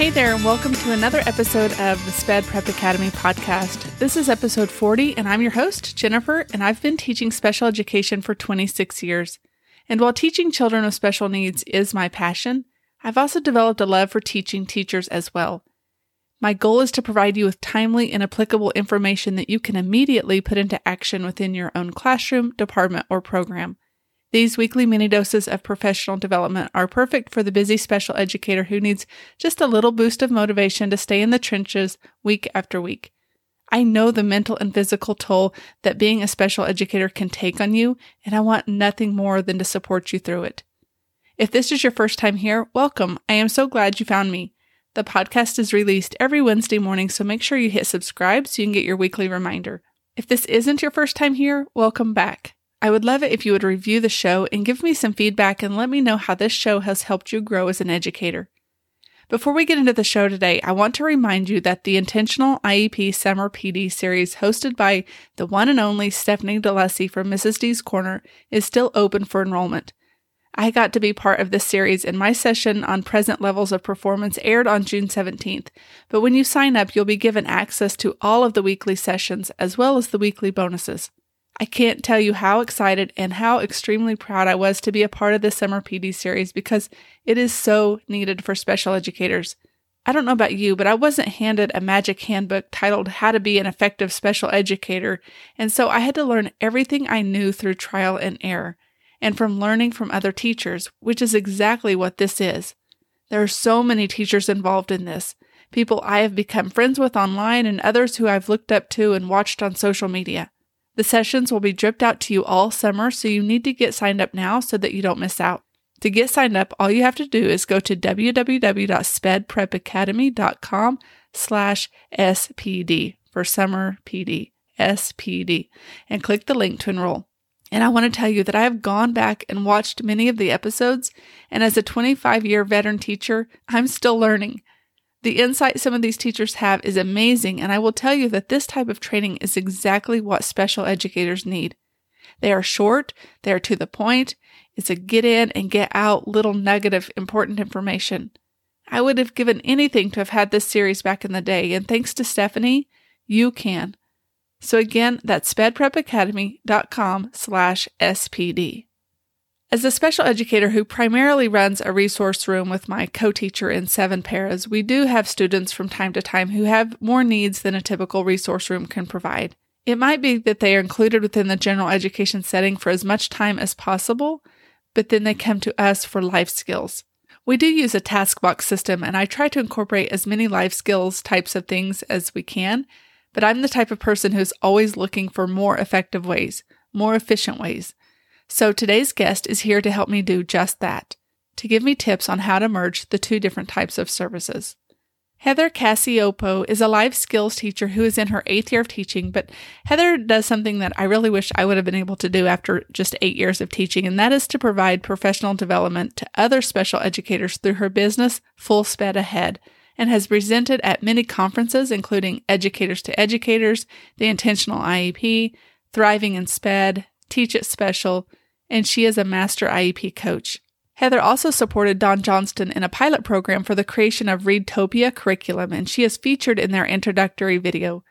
Hey there, and welcome to another episode of the SPED Prep Academy podcast. This is episode 40, and I'm your host, Jennifer, and I've been teaching special education for 26 years. And while teaching children with special needs is my passion, I've also developed a love for teaching teachers as well. My goal is to provide you with timely and applicable information that you can immediately put into action within your own classroom, department, or program. These weekly mini doses of professional development are perfect for the busy special educator who needs just a little boost of motivation to stay in the trenches week after week. I know the mental and physical toll that being a special educator can take on you, and I want nothing more than to support you through it. If this is your first time here, welcome. I am so glad you found me. The podcast is released every Wednesday morning, so make sure you hit subscribe so you can get your weekly reminder. If this isn't your first time here, welcome back. I would love it if you would review the show and give me some feedback and let me know how this show has helped you grow as an educator. Before we get into the show today, I want to remind you that the Intentional IEP Summer PD series hosted by the one and only Stephanie DeLussey from Mrs. D's Corner is still open for enrollment. I got to be part of this series and my session on present levels of performance aired on June 17th. But when you sign up, you'll be given access to all of the weekly sessions as well as the weekly bonuses. I can't tell you how excited and how extremely proud I was to be a part of this summer PD series because it is so needed for special educators. I don't know about you, but I wasn't handed a magic handbook titled How to Be an Effective Special Educator, and so I had to learn everything I knew through trial and error, and from learning from other teachers, which is exactly what this is. There are so many teachers involved in this people I have become friends with online and others who I've looked up to and watched on social media. The sessions will be dripped out to you all summer, so you need to get signed up now so that you don't miss out. To get signed up, all you have to do is go to www.spedprepacademy.com slash SPD for summer PD, SPD, and click the link to enroll. And I want to tell you that I have gone back and watched many of the episodes, and as a 25 year veteran teacher, I'm still learning. The insight some of these teachers have is amazing, and I will tell you that this type of training is exactly what special educators need. They are short, they are to the point, it's a get in and get out little nugget of important information. I would have given anything to have had this series back in the day, and thanks to Stephanie, you can. So again, that's spedprepacademy.com slash SPD. As a special educator who primarily runs a resource room with my co teacher in seven paras, we do have students from time to time who have more needs than a typical resource room can provide. It might be that they are included within the general education setting for as much time as possible, but then they come to us for life skills. We do use a task box system, and I try to incorporate as many life skills types of things as we can, but I'm the type of person who's always looking for more effective ways, more efficient ways. So today's guest is here to help me do just that, to give me tips on how to merge the two different types of services. Heather Cacioppo is a life skills teacher who is in her eighth year of teaching, but Heather does something that I really wish I would have been able to do after just eight years of teaching, and that is to provide professional development to other special educators through her business, Full Sped Ahead, and has presented at many conferences, including Educators to Educators, the Intentional IEP, Thriving in Sped, Teach It Special, and she is a master IEP coach. Heather also supported Don Johnston in a pilot program for the creation of Readtopia curriculum, and she is featured in their introductory video.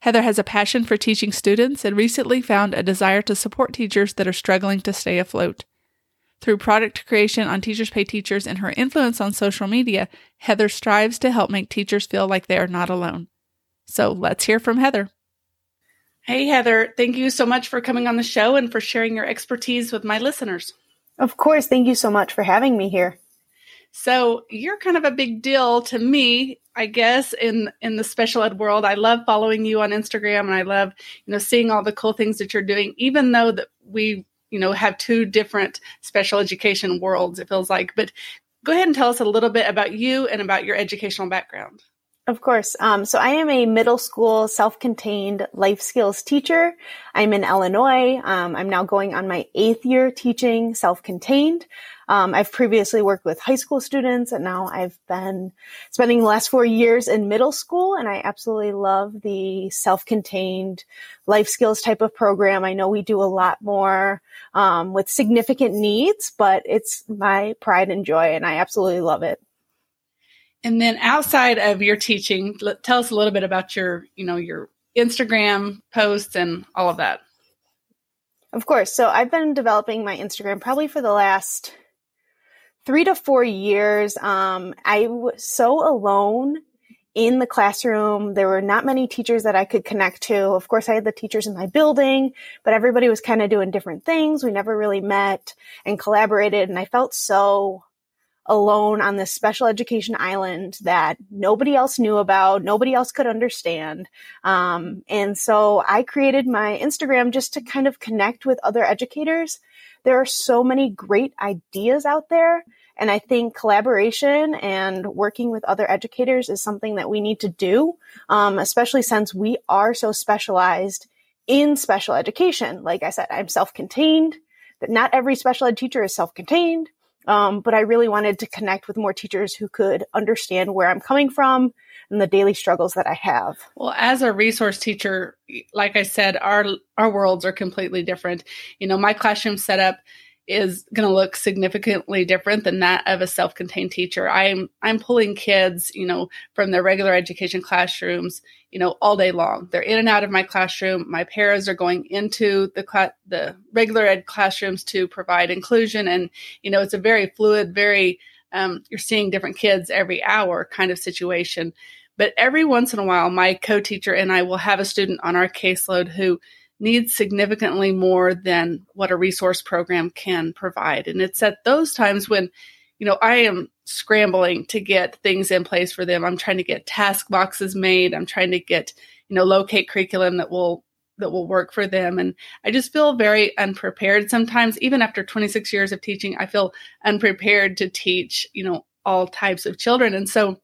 Heather has a passion for teaching students and recently found a desire to support teachers that are struggling to stay afloat. Through product creation on Teachers Pay Teachers and her influence on social media, Heather strives to help make teachers feel like they are not alone. So let's hear from Heather. Hey, Heather, thank you so much for coming on the show and for sharing your expertise with my listeners. Of course. Thank you so much for having me here. So, you're kind of a big deal to me, I guess, in in the special ed world. I love following you on Instagram and I love, you know, seeing all the cool things that you're doing even though that we, you know, have two different special education worlds it feels like. But go ahead and tell us a little bit about you and about your educational background. Of course. Um, so I am a middle school self-contained life skills teacher. I'm in Illinois. Um, I'm now going on my eighth year teaching self-contained. Um, I've previously worked with high school students and now I've been spending the last four years in middle school and I absolutely love the self-contained life skills type of program. I know we do a lot more, um, with significant needs, but it's my pride and joy and I absolutely love it. And then outside of your teaching, tell us a little bit about your, you know, your Instagram posts and all of that. Of course. So I've been developing my Instagram probably for the last three to four years. Um, I was so alone in the classroom. There were not many teachers that I could connect to. Of course, I had the teachers in my building, but everybody was kind of doing different things. We never really met and collaborated. And I felt so alone on this special education island that nobody else knew about, nobody else could understand. Um, and so I created my Instagram just to kind of connect with other educators. There are so many great ideas out there. And I think collaboration and working with other educators is something that we need to do, um, especially since we are so specialized in special education. Like I said, I'm self-contained, but not every special ed teacher is self-contained. Um, but I really wanted to connect with more teachers who could understand where I'm coming from and the daily struggles that I have. Well, as a resource teacher, like I said, our our worlds are completely different. You know, my classroom setup is going to look significantly different than that of a self-contained teacher. I'm I'm pulling kids, you know, from their regular education classrooms, you know, all day long. They're in and out of my classroom. My paras are going into the cl- the regular ed classrooms to provide inclusion, and you know, it's a very fluid, very um, you're seeing different kids every hour kind of situation. But every once in a while, my co-teacher and I will have a student on our caseload who needs significantly more than what a resource program can provide. And it's at those times when, you know, I am scrambling to get things in place for them. I'm trying to get task boxes made. I'm trying to get, you know, locate curriculum that will that will work for them. And I just feel very unprepared sometimes. Even after 26 years of teaching, I feel unprepared to teach, you know, all types of children. And so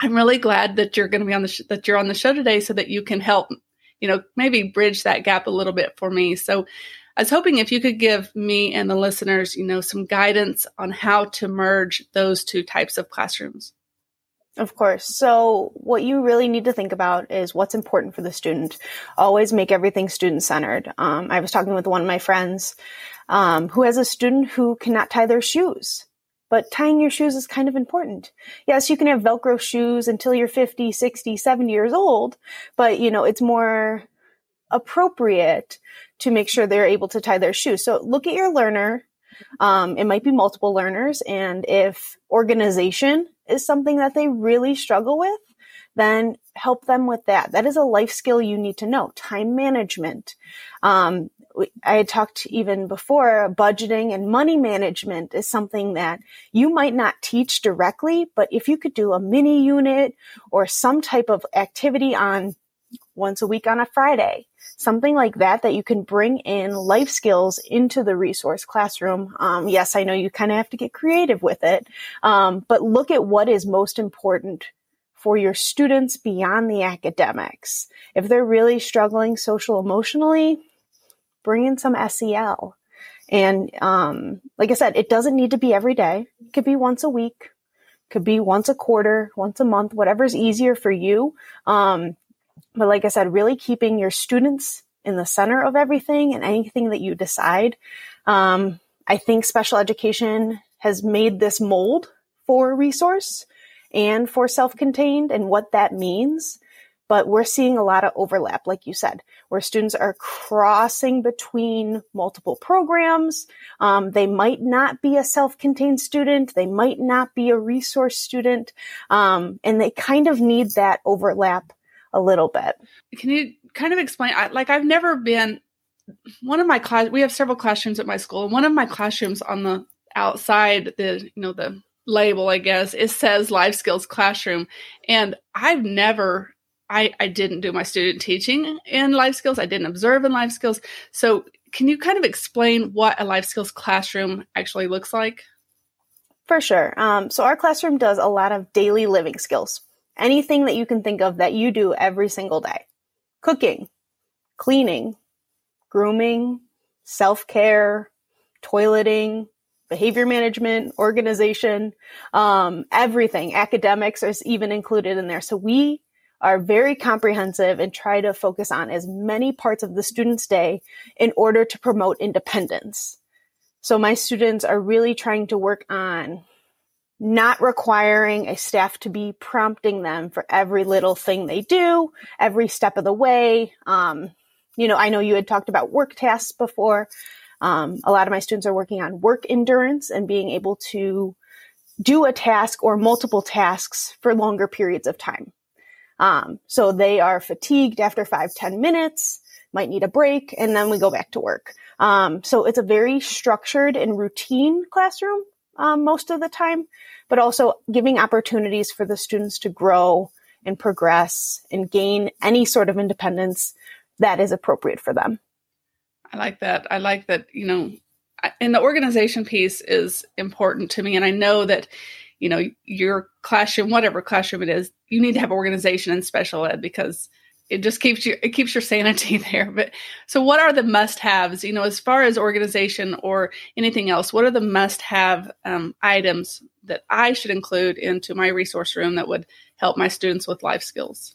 I'm really glad that you're going to be on the sh- that you're on the show today so that you can help you know, maybe bridge that gap a little bit for me. So I was hoping if you could give me and the listeners, you know, some guidance on how to merge those two types of classrooms. Of course. So what you really need to think about is what's important for the student. Always make everything student centered. Um, I was talking with one of my friends um, who has a student who cannot tie their shoes but tying your shoes is kind of important. Yes, you can have Velcro shoes until you're 50, 60, 70 years old, but you know, it's more appropriate to make sure they're able to tie their shoes. So look at your learner. Um, it might be multiple learners. And if organization is something that they really struggle with, then help them with that. That is a life skill you need to know. Time management. Um, I had talked even before, budgeting and money management is something that you might not teach directly, but if you could do a mini unit or some type of activity on once a week on a Friday, something like that, that you can bring in life skills into the resource classroom. Um, yes, I know you kind of have to get creative with it, um, but look at what is most important for your students beyond the academics. If they're really struggling social emotionally, bring in some SEL. And um, like I said, it doesn't need to be every day. It could be once a week, could be once a quarter, once a month, whatever's easier for you. Um, but like I said, really keeping your students in the center of everything and anything that you decide. Um, I think special education has made this mold for resource and for self-contained and what that means but we're seeing a lot of overlap, like you said, where students are crossing between multiple programs. Um, they might not be a self-contained student. They might not be a resource student. Um, and they kind of need that overlap a little bit. Can you kind of explain? Like, I've never been one of my class. We have several classrooms at my school, and one of my classrooms on the outside, the you know the label, I guess, it says life skills classroom, and I've never I, I didn't do my student teaching in life skills. I didn't observe in life skills. So, can you kind of explain what a life skills classroom actually looks like? For sure. Um, so, our classroom does a lot of daily living skills. anything that you can think of that you do every single day. Cooking, cleaning, grooming, self-care, toileting, behavior management, organization, um, everything. Academics is even included in there. So we are very comprehensive and try to focus on as many parts of the student's day in order to promote independence. So my students are really trying to work on not requiring a staff to be prompting them for every little thing they do, every step of the way. Um, you know, I know you had talked about work tasks before. Um, a lot of my students are working on work endurance and being able to do a task or multiple tasks for longer periods of time. Um, so they are fatigued after five ten minutes, might need a break, and then we go back to work. Um, so it's a very structured and routine classroom um, most of the time, but also giving opportunities for the students to grow and progress and gain any sort of independence that is appropriate for them. I like that. I like that, you know, and the organization piece is important to me. And I know that you know your classroom whatever classroom it is you need to have organization in special ed because it just keeps you it keeps your sanity there. But so what are the must haves you know as far as organization or anything else what are the must have um, items that i should include into my resource room that would help my students with life skills?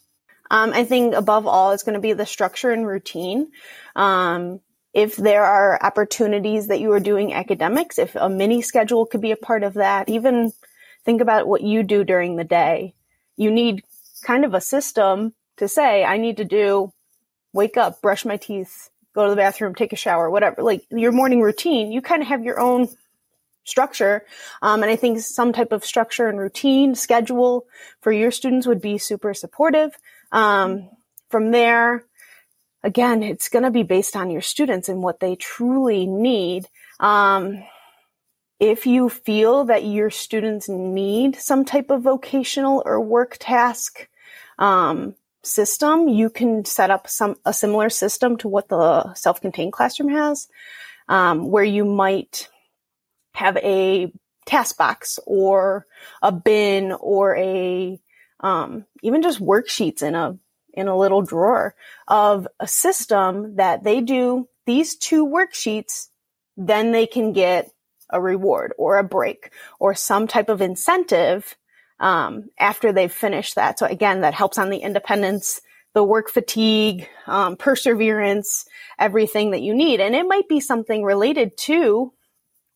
Um, i think above all it's going to be the structure and routine. Um, if there are opportunities that you are doing academics if a mini schedule could be a part of that even think about what you do during the day. You need kind of a system to say, I need to do wake up, brush my teeth, go to the bathroom, take a shower, whatever. Like your morning routine, you kind of have your own structure. Um, and I think some type of structure and routine schedule for your students would be super supportive. Um, from there, again, it's going to be based on your students and what they truly need. Um, if you feel that your students need some type of vocational or work task um, system, you can set up some a similar system to what the self-contained classroom has, um, where you might have a task box or a bin or a um, even just worksheets in a in a little drawer of a system that they do these two worksheets, then they can get a reward or a break or some type of incentive um, after they've finished that. So again, that helps on the independence, the work fatigue, um, perseverance, everything that you need. And it might be something related to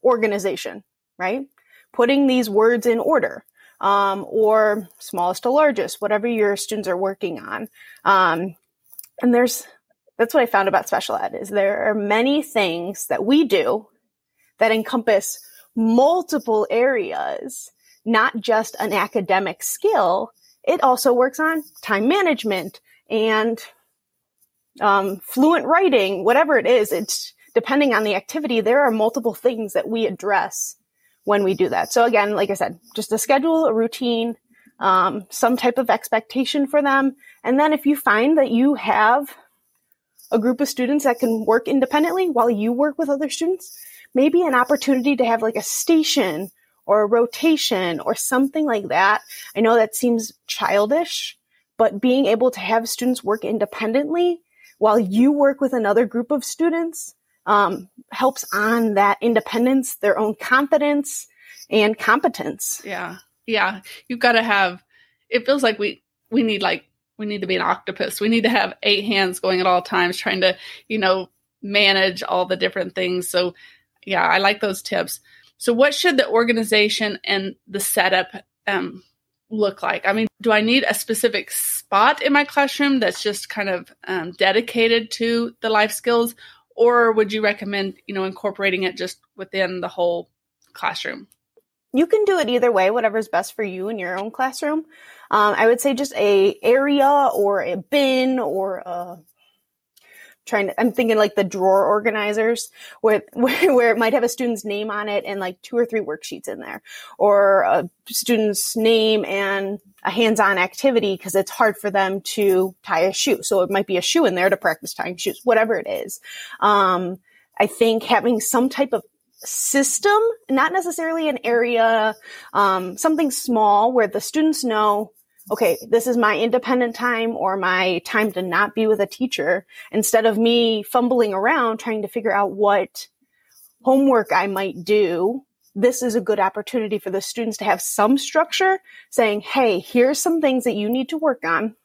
organization, right? Putting these words in order. Um, or smallest to largest, whatever your students are working on. Um, and there's, that's what I found about special ed is there are many things that we do that encompass multiple areas, not just an academic skill. It also works on time management and um, fluent writing, whatever it is. It's depending on the activity. There are multiple things that we address when we do that. So again, like I said, just a schedule, a routine, um, some type of expectation for them. And then if you find that you have a group of students that can work independently while you work with other students, maybe an opportunity to have like a station or a rotation or something like that. I know that seems childish, but being able to have students work independently while you work with another group of students um, helps on that independence, their own confidence and competence. Yeah. Yeah. You've got to have, it feels like we, we need like, we need to be an octopus. We need to have eight hands going at all times, trying to, you know, manage all the different things. So yeah, I like those tips. So, what should the organization and the setup um, look like? I mean, do I need a specific spot in my classroom that's just kind of um, dedicated to the life skills, or would you recommend, you know, incorporating it just within the whole classroom? You can do it either way, whatever's best for you in your own classroom. Um, I would say just a area or a bin or a trying to, I'm thinking like the drawer organizers where, where, where it might have a student's name on it and like two or three worksheets in there or a student's name and a hands-on activity because it's hard for them to tie a shoe. So it might be a shoe in there to practice tying shoes, whatever it is. Um, I think having some type of system, not necessarily an area, um, something small where the students know okay, this is my independent time or my time to not be with a teacher instead of me fumbling around trying to figure out what homework I might do. This is a good opportunity for the students to have some structure saying, Hey, here's some things that you need to work on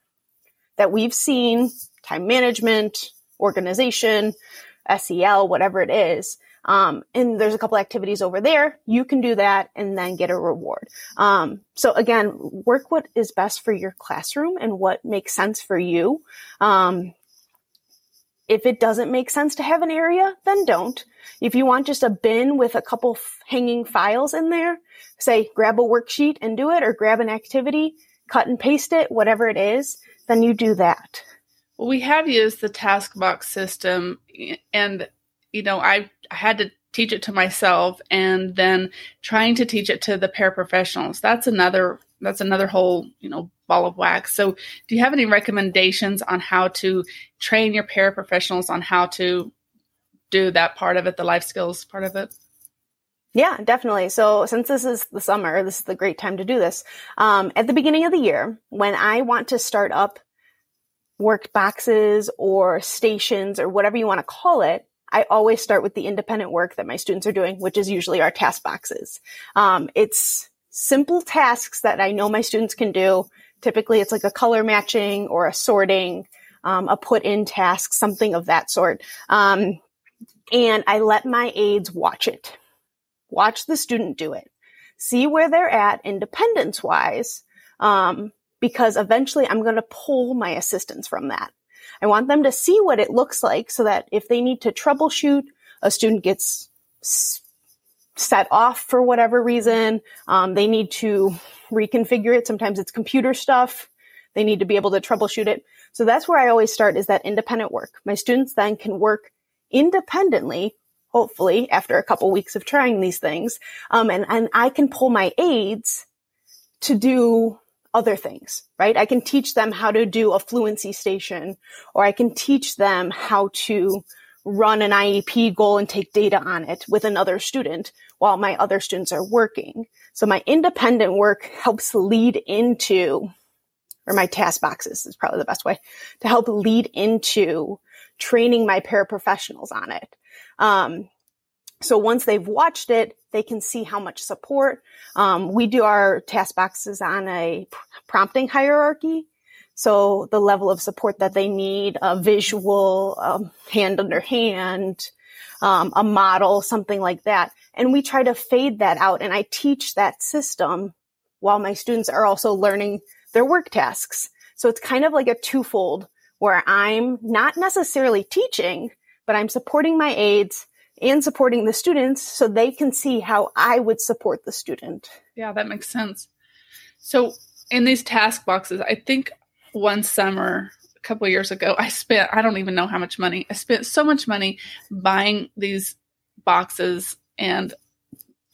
that we've seen time management, organization, SEL, whatever it is. Um, and there's a couple activities over there. You can do that and then get a reward. Um, so again, work what is best for your classroom and what makes sense for you. Um, if it doesn't make sense to have an area, then don't. If you want just a bin with a couple f- hanging files in there, say grab a worksheet and do it or grab an activity, cut and paste it, whatever it is, then you do that. Well, we have used the task box system and you know, I, I had to teach it to myself and then trying to teach it to the paraprofessionals. That's another that's another whole, you know, ball of wax. So, do you have any recommendations on how to train your paraprofessionals on how to do that part of it, the life skills part of it? Yeah, definitely. So since this is the summer, this is the great time to do this. Um, at the beginning of the year, when I want to start up work boxes or stations or whatever you want to call it, I always start with the independent work that my students are doing, which is usually our task boxes. Um, it's simple tasks that I know my students can do. Typically, it's like a color matching or a sorting, um, a put in task, something of that sort. Um, and I let my aides watch it, watch the student do it, see where they're at independence wise. Um, because eventually I'm going to pull my assistance from that. I want them to see what it looks like so that if they need to troubleshoot, a student gets set off for whatever reason, um, they need to reconfigure it. Sometimes it's computer stuff. They need to be able to troubleshoot it. So that's where I always start is that independent work. My students then can work independently, hopefully after a couple weeks of trying these things. Um, and, and I can pull my aides to do other things, right? I can teach them how to do a fluency station or I can teach them how to run an IEP goal and take data on it with another student while my other students are working. So my independent work helps lead into, or my task boxes is probably the best way to help lead into training my paraprofessionals on it. Um, so once they've watched it, they can see how much support. Um, we do our task boxes on a prompting hierarchy. So the level of support that they need, a visual, um, hand under hand, um, a model, something like that. And we try to fade that out. And I teach that system while my students are also learning their work tasks. So it's kind of like a twofold where I'm not necessarily teaching, but I'm supporting my aides and supporting the students so they can see how I would support the student. Yeah, that makes sense. So, in these task boxes, I think one summer a couple years ago, I spent I don't even know how much money. I spent so much money buying these boxes and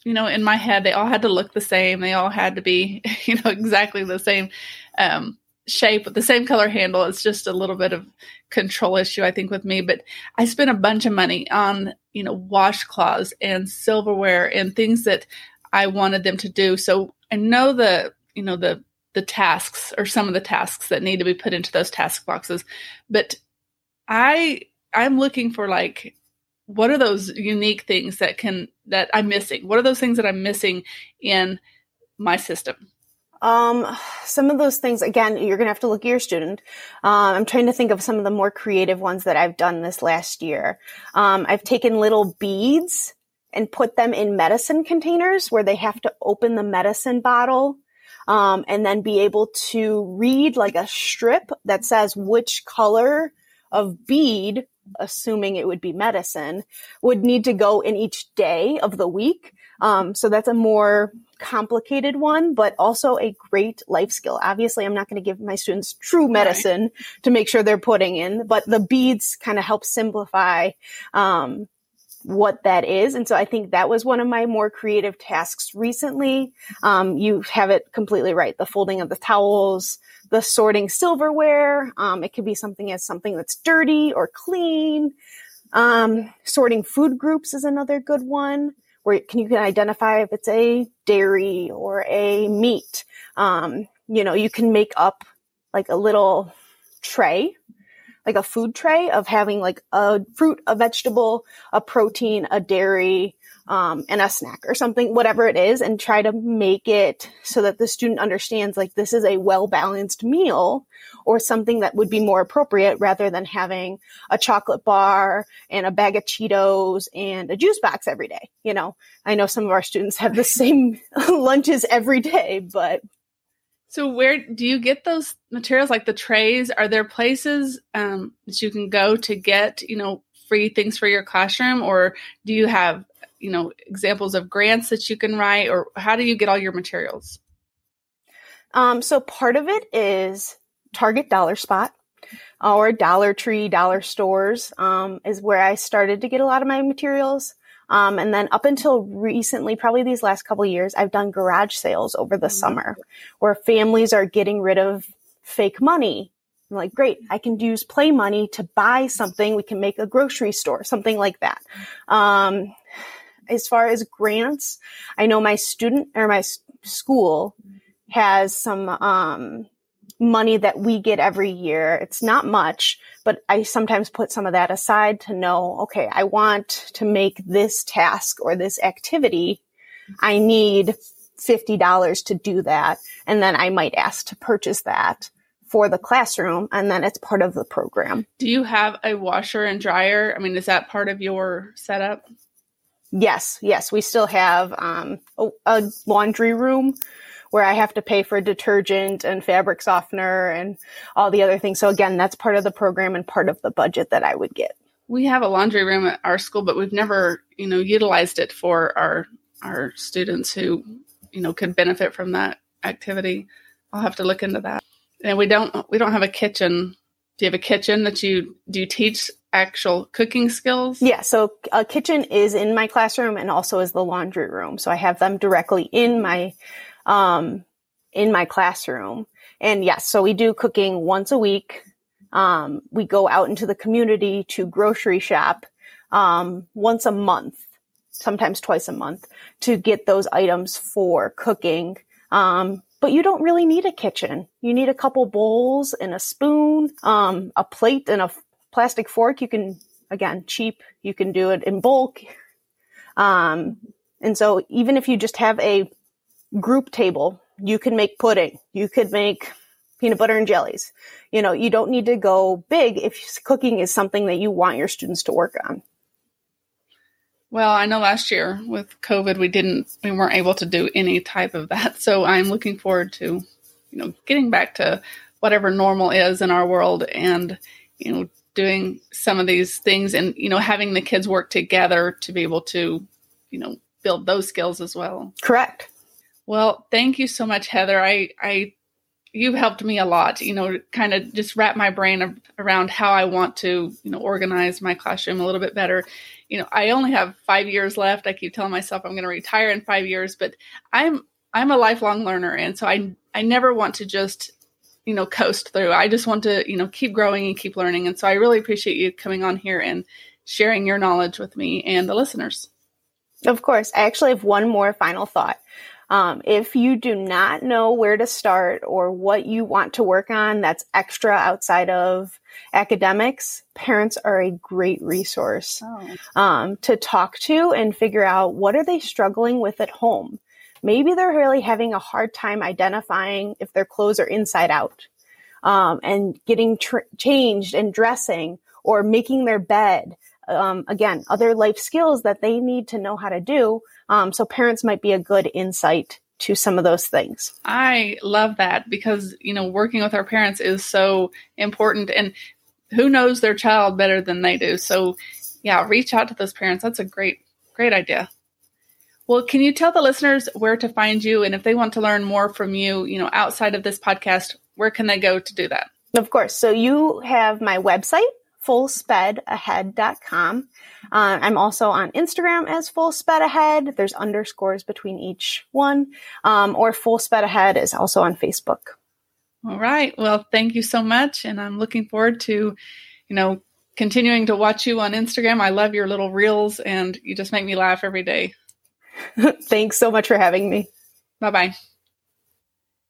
you know, in my head they all had to look the same. They all had to be, you know, exactly the same um shape with the same color handle. It's just a little bit of control issue, I think, with me. But I spent a bunch of money on, you know, washcloths and silverware and things that I wanted them to do. So I know the, you know, the the tasks or some of the tasks that need to be put into those task boxes. But I I'm looking for like what are those unique things that can that I'm missing? What are those things that I'm missing in my system? Um, some of those things, again, you're going to have to look at your student. Um, I'm trying to think of some of the more creative ones that I've done this last year. Um, I've taken little beads and put them in medicine containers where they have to open the medicine bottle. Um, and then be able to read like a strip that says which color of bead, assuming it would be medicine, would need to go in each day of the week. Um, so that's a more complicated one, but also a great life skill. Obviously, I'm not going to give my students true medicine right. to make sure they're putting in, but the beads kind of help simplify, um, what that is. And so I think that was one of my more creative tasks recently. Um, you have it completely right. The folding of the towels, the sorting silverware. Um, it could be something as something that's dirty or clean. Um, sorting food groups is another good one where can you can identify if it's a dairy or a meat. Um, you know, you can make up like a little tray, like a food tray of having like a fruit, a vegetable, a protein, a dairy, um, and a snack or something, whatever it is, and try to make it so that the student understands like this is a well balanced meal or something that would be more appropriate rather than having a chocolate bar and a bag of Cheetos and a juice box every day. You know, I know some of our students have the same lunches every day, but. So where do you get those materials like the trays? Are there places um, that you can go to get, you know, free things for your classroom or do you have you know examples of grants that you can write or how do you get all your materials um, so part of it is target dollar spot or dollar tree dollar stores um, is where i started to get a lot of my materials um, and then up until recently probably these last couple years i've done garage sales over the mm-hmm. summer where families are getting rid of fake money I'm like, great, I can use play money to buy something. We can make a grocery store, something like that. Um, as far as grants, I know my student or my school has some um, money that we get every year. It's not much, but I sometimes put some of that aside to know, okay, I want to make this task or this activity. I need $50 to do that. And then I might ask to purchase that for the classroom and then it's part of the program. Do you have a washer and dryer? I mean, is that part of your setup? Yes, yes, we still have um, a, a, laundry room where I have to pay for detergent and fabric softener and all the other things. So again, that's part of the program and part of the budget that I would get. We have a laundry room at our school, but we've never, you know, utilized it for our our students who, you know, could benefit from that activity. I'll have to look into that. And we don't we don't have a kitchen. Do you have a kitchen that you do you teach actual cooking skills? Yeah, so a kitchen is in my classroom and also is the laundry room. So I have them directly in my um in my classroom. And yes, so we do cooking once a week. Um, we go out into the community to grocery shop um, once a month, sometimes twice a month, to get those items for cooking. Um, but you don't really need a kitchen. You need a couple bowls and a spoon, um, a plate and a plastic fork, you can, again, cheap, you can do it in bulk. Um, and so even if you just have a group table, you can make pudding, you could make peanut butter and jellies. You know, you don't need to go big if cooking is something that you want your students to work on. Well, I know last year with COVID, we didn't, we weren't able to do any type of that. So I'm looking forward to, you know, getting back to whatever normal is in our world and, you know, doing some of these things and you know having the kids work together to be able to you know build those skills as well. Correct. Well thank you so much heather. I i you've helped me a lot you know kind of just wrap my brain around how i want to you know organize my classroom a little bit better. You know i only have five years left. I keep telling myself i'm going to retire in five years but i'm i'm a lifelong learner and so i i never want to just you know coast through. I just want to you know keep growing and keep learning. And so i really appreciate you coming on here and sharing your knowledge with me and the listeners. Of course. I actually have one more final thought. Um, if you do not know where to start or what you want to work on that's extra outside of academics, parents are a great resource oh. um, to talk to and figure out what are they struggling with at home maybe they're really having a hard time identifying if their clothes are inside out um, and getting tr- changed and dressing or making their bed. Um, again, other life skills that they need to know how to do. Um, so parents might be a good insight to some of those things. I love that because, you know, working with our parents is so important and who knows their child better than they do. So yeah, reach out to those parents. That's a great, great idea. Well, can you tell the listeners where to find you and if they want to learn more from you, you know, outside of this podcast, where can they go to do that? Of course. So you have my website, fullspedahead.com. Uh, I'm also on Instagram as Full Sped Ahead. There's underscores between each one. Um, or Full Sped Ahead is also on Facebook. All right. Well, thank you so much. And I'm looking forward to, you know, continuing to watch you on Instagram. I love your little reels and you just make me laugh every day. Thanks so much for having me. Bye bye.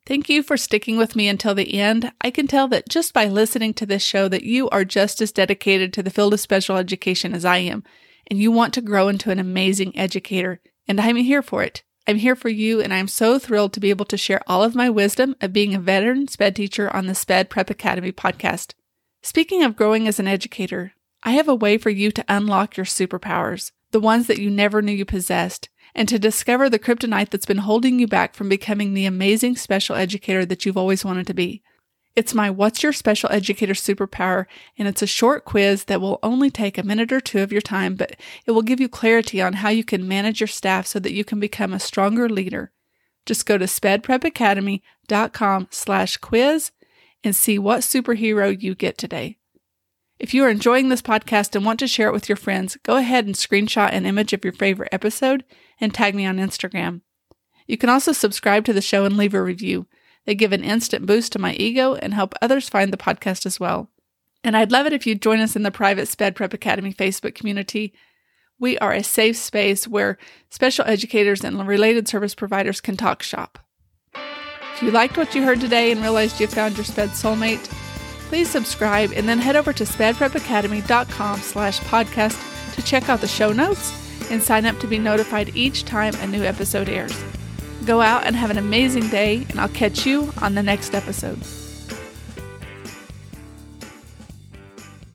Thank you for sticking with me until the end. I can tell that just by listening to this show that you are just as dedicated to the field of special education as I am, and you want to grow into an amazing educator, and I'm here for it. I'm here for you, and I'm so thrilled to be able to share all of my wisdom of being a veteran SPED teacher on the SPED Prep Academy podcast. Speaking of growing as an educator, I have a way for you to unlock your superpowers, the ones that you never knew you possessed, and to discover the kryptonite that's been holding you back from becoming the amazing special educator that you've always wanted to be. It's my What's Your Special Educator Superpower, and it's a short quiz that will only take a minute or two of your time, but it will give you clarity on how you can manage your staff so that you can become a stronger leader. Just go to spedprepacademy.com slash quiz and see what superhero you get today. If you are enjoying this podcast and want to share it with your friends, go ahead and screenshot an image of your favorite episode and tag me on Instagram. You can also subscribe to the show and leave a review. They give an instant boost to my ego and help others find the podcast as well. And I'd love it if you'd join us in the private SPED Prep Academy Facebook community. We are a safe space where special educators and related service providers can talk shop. If you liked what you heard today and realized you found your SPED soulmate, please subscribe and then head over to spedprepacademy.com slash podcast to check out the show notes and sign up to be notified each time a new episode airs. Go out and have an amazing day, and I'll catch you on the next episode.